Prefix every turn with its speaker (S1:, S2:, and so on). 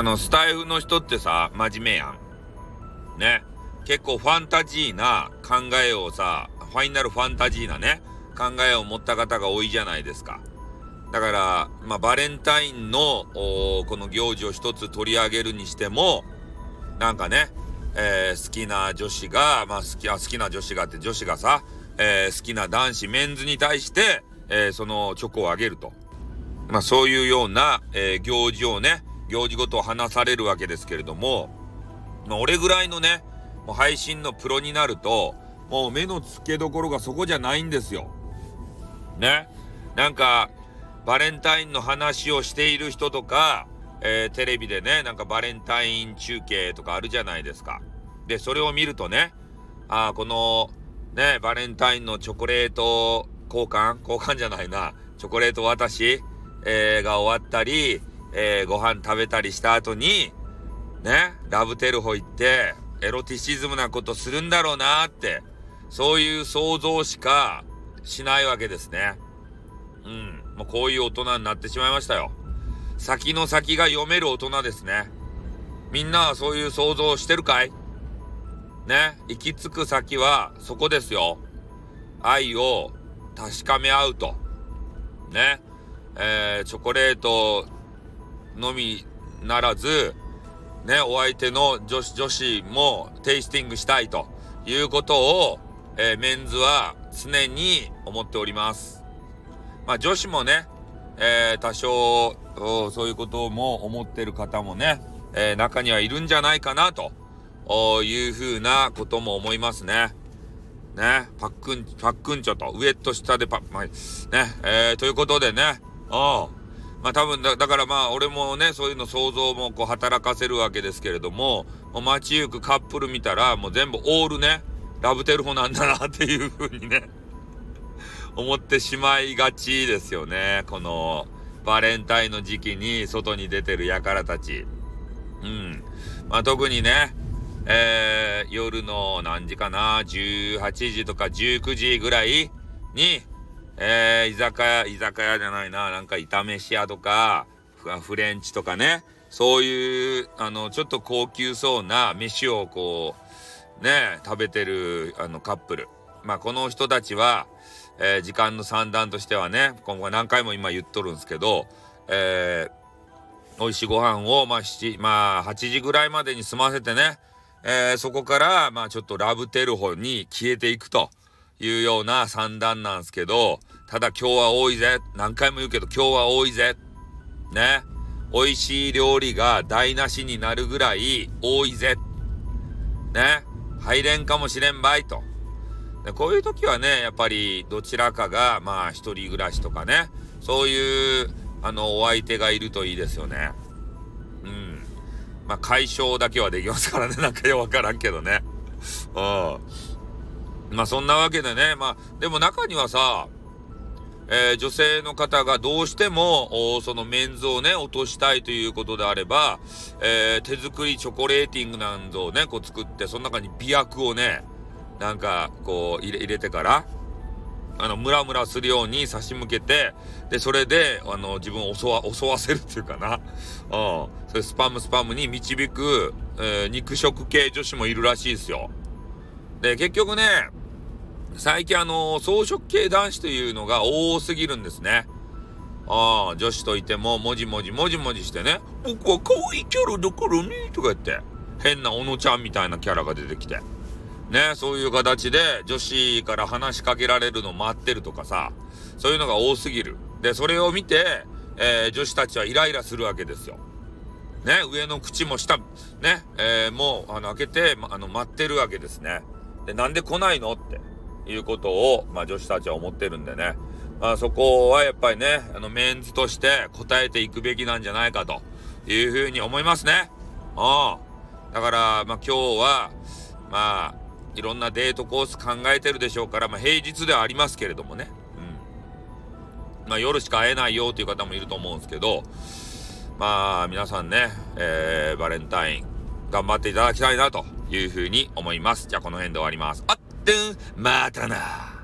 S1: あの、スタイフの人ってさ、真面目やん。ね。結構ファンタジーな考えをさ、ファイナルファンタジーなね、考えを持った方が多いじゃないですか。だから、まあ、バレンタインの、この行事を一つ取り上げるにしても、なんかね、えー、好きな女子が、まあ、好き、好きな女子があって女子がさ、えー、好きな男子、メンズに対して、えー、そのチョコをあげると。まあ、そういうような、え行事をね、行事ごと話されるわけですけれども、まあ、俺ぐらいのね、もう配信のプロになると、もう目の付けどころがそこじゃないんですよ。ね。なんか、バレンタインの話をしている人とか、えー、テレビでね、なんかバレンタイン中継とかあるじゃないですか。で、それを見るとね、ああ、この、ね、バレンタインのチョコレート交換？交換じゃないな。チョコレート渡し、えー、が終わったり、えー、ご飯食べたりした後に、ね、ラブテルホ行って、エロティシズムなことするんだろうなって、そういう想像しかしないわけですね。うん。もうこういう大人になってしまいましたよ。先の先が読める大人ですね。みんなはそういう想像してるかい？ね。行き着く先はそこですよ。愛を確かめ合うと。ね。えー、チョコレートのみならず、ね、お相手の女子、女子もテイスティングしたいということを、えー、メンズは常に思っております。まあ女子もね、えー、多少、そういうことも思ってる方もね、えー、中にはいるんじゃないかなというふうなことも思いますね。ね、パックン、パックンチョと、上と下でパッ、まあ、ね、えー、ということでね、うん。まあ多分だ、だからまあ俺もね、そういうの想像もこう働かせるわけですけれども、もう街行くカップル見たら、もう全部オールね、ラブテルホなんだなっていう風にね思ってしまいがちですよね。この、バレンタインの時期に外に出てる輩たち。うん。まあ特にね、えー、夜の何時かな、18時とか19時ぐらいに、えー、居酒屋、居酒屋じゃないな、なんか炒飯屋とか、フレンチとかね、そういう、あの、ちょっと高級そうな飯をこう、ね、食べてる、あの、カップル。まあ、この人たちは、えー、時間の算段としてはね、今後何回も今言っとるんですけど、えー、美味しいご飯を、まあ、7、まあ、8時ぐらいまでに済ませてね、えー、そこから、まあ、ちょっとラブテルホに消えていくというような算段なんですけど、ただ今日は多いぜ。何回も言うけど今日は多いぜ。ね。美味しい料理が台無しになるぐらい多いぜ。ね。入れんかもしれんばいと。でこういう時はね、やっぱりどちらかが、まあ一人暮らしとかね、そういう、あの、お相手がいるといいですよね。うん。まあ解消だけはできますからね。なんかよくわからんけどね。うん。まあそんなわけでね、まあ、でも中にはさ、えー、女性の方がどうしても、そのメンズをね、落としたいということであれば、えー、手作りチョコレーティングなんぞをね、こう作って、その中に美薬をね、なんか、こう入れ、入れてから、あの、ムラムラするように差し向けて、で、それで、あの、自分を襲わ、襲わせるっていうかな。うん。それスパムスパムに導く、えー、肉食系女子もいるらしいですよ。で、結局ね、最近あの、装飾系男子というのが多すぎるんですね。ああ、女子といても、もじもじもじもじしてね、僕は可愛いキャラだからね、とか言って、変な小野ちゃんみたいなキャラが出てきて。ね、そういう形で女子から話しかけられるの待ってるとかさ、そういうのが多すぎる。で、それを見て、えー、女子たちはイライラするわけですよ。ね、上の口も下、ね、えー、もう、あの、開けて、ま、あの、待ってるわけですね。で、なんで来ないのって。いうことを、まあ、女子たちは思ってるんでね。まあ、そこはやっぱりね、あの、メンズとして答えていくべきなんじゃないかというふうに思いますね。うん。だから、まあ、今日は、まあ、いろんなデートコース考えてるでしょうから、まあ、平日ではありますけれどもね。うん。まあ、夜しか会えないよという方もいると思うんですけど、まあ、皆さんね、えー、バレンタイン、頑張っていただきたいなというふうに思います。じゃあ、この辺で終わります。あっまたな。